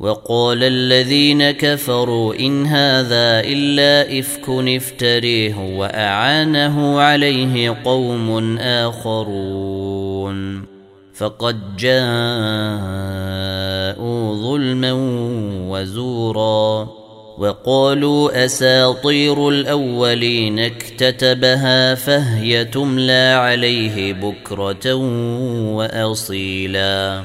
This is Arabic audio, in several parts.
وقال الذين كفروا إن هذا إلا إفك افتريه وأعانه عليه قوم آخرون. فقد جاءوا ظلما وزورا وقالوا أساطير الأولين اكتتبها فهي تملى عليه بكرة وأصيلا.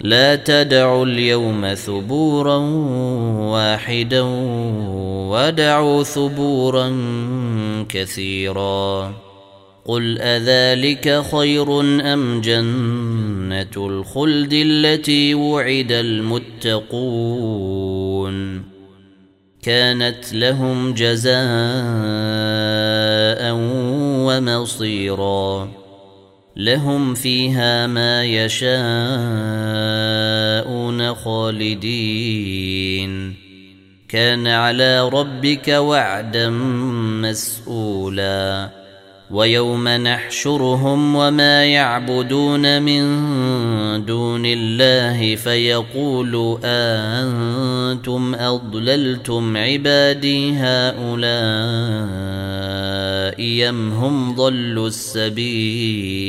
لا تدعوا اليوم ثبورا واحدا ودعوا ثبورا كثيرا. قل أذلك خير أم جنة الخلد التي وعد المتقون؟ كانت لهم جزاء ومصيرا. لهم فيها ما يشاءون خالدين. كان على ربك وعدا مسؤولا. ويوم نحشرهم وما يعبدون من دون الله فيقول أنتم أضللتم عبادي هؤلاء أم هم ضلوا السبيل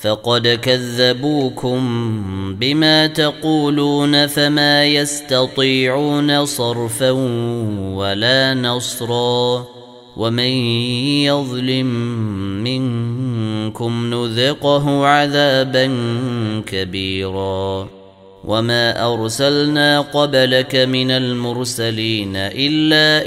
فقد كذبوكم بما تقولون فما يستطيعون صرفا ولا نصرا ومن يظلم منكم نذقه عذابا كبيرا وما ارسلنا قبلك من المرسلين الا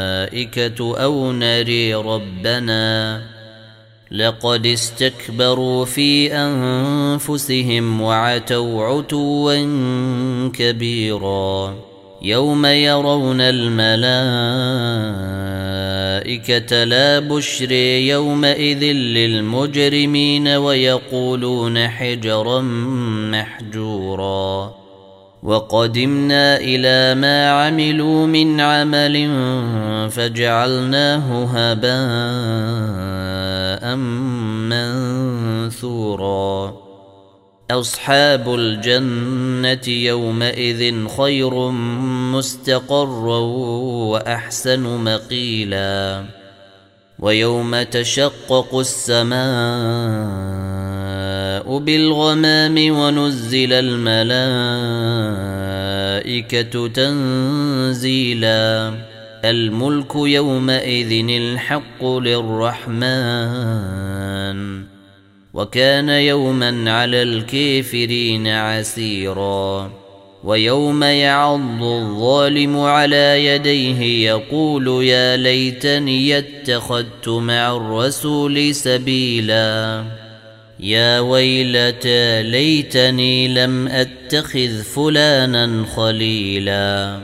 الملائكة أو نري ربنا. لقد استكبروا في أنفسهم وعتوا عتوا كبيرا. يوم يرون الملائكة لا بشر يومئذ للمجرمين ويقولون حجرا محجورا. وقدمنا إلى ما عملوا من عمل فجعلناه هباء منثورا. أصحاب الجنة يومئذ خير مستقرا وأحسن مقيلا. ويوم تشقق السماء بالغمام ونزل الملائكة تنزيلا. الملك يومئذ الحق للرحمن. وكان يوما على الكافرين عسيرا. ويوم يعض الظالم على يديه يقول يا ليتني اتخذت مع الرسول سبيلا. يا ويلتى ليتني لم أتخذ فلانا خليلا.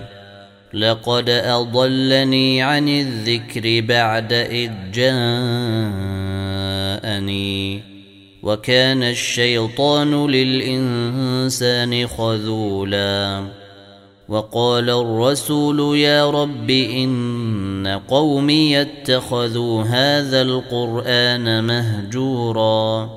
لقد أضلني عن الذكر بعد إذ جاءني. وكان الشيطان للإنسان خذولا. وقال الرسول يا رب إن قومي اتخذوا هذا القرآن مهجورا.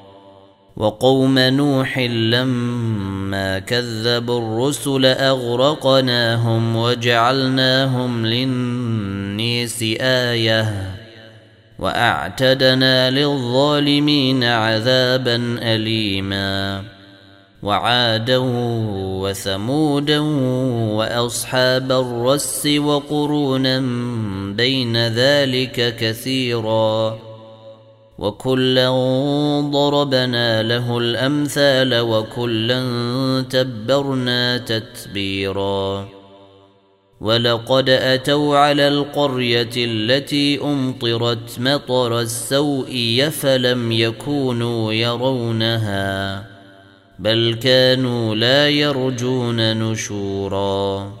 وقوم نوح لما كذبوا الرسل أغرقناهم وجعلناهم للنيس آية وأعتدنا للظالمين عذابا اليما وعادا وثمودا وأصحاب الرس وقرونا بين ذلك كثيرا وكلا ضربنا له الأمثال وكلا تبرنا تتبيرا. ولقد أتوا على القرية التي أمطرت مطر السوء فلم يكونوا يرونها بل كانوا لا يرجون نشورا.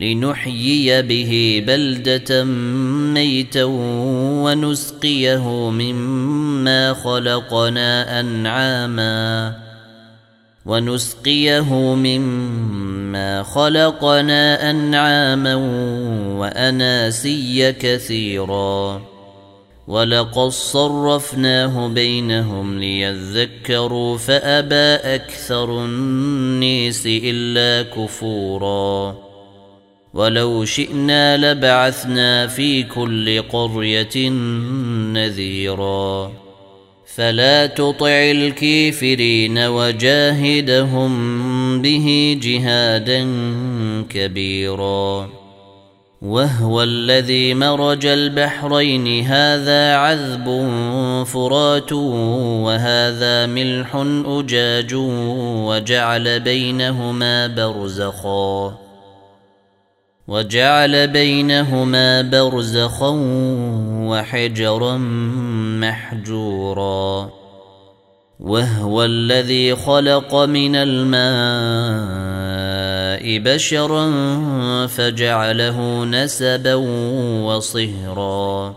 لنحيي به بلدة ميتا ونسقيه مما خلقنا أنعاما ونسقيه مما خلقنا أنعاما وأناسيا كثيرا ولقد صرفناه بينهم ليذكروا فابى أكثر النيس الا كفورا ولو شئنا لبعثنا في كل قرية نذيرا. فلا تطع الكافرين وجاهدهم به جهادا كبيرا. وهو الذي مرج البحرين. هذا عذب فرات وهذا ملح أجاج وجعل بينهما برزخا. وجعل بينهما برزخا وحجرا محجورا. وهو الذي خلق من الماء بشرا فجعله نسبا وصهرا.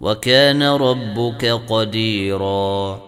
وكان ربك قديرا.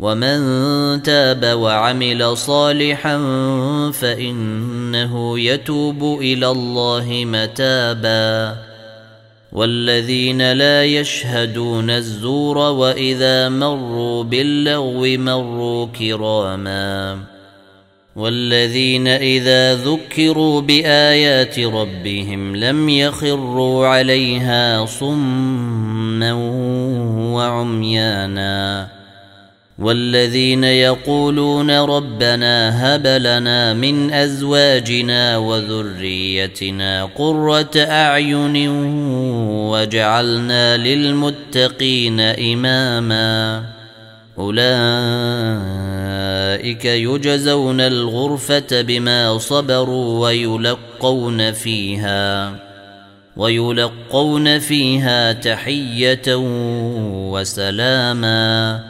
ومن تاب وعمل صالحا فإنه يتوب إلى الله متابا والذين لا يشهدون الزور واذا مروا باللغو مروا كراما والذين اذا ذكروا بايات ربهم لم يخروا عليها صما وعميانا والذين يقولون ربنا هب لنا من أزواجنا وذريتنا قرة أعين وجعلنا للمتقين إماما أولئك يجزون الغرفة بما صبروا ويلقون فيها ويلقون فيها تحية وسلاما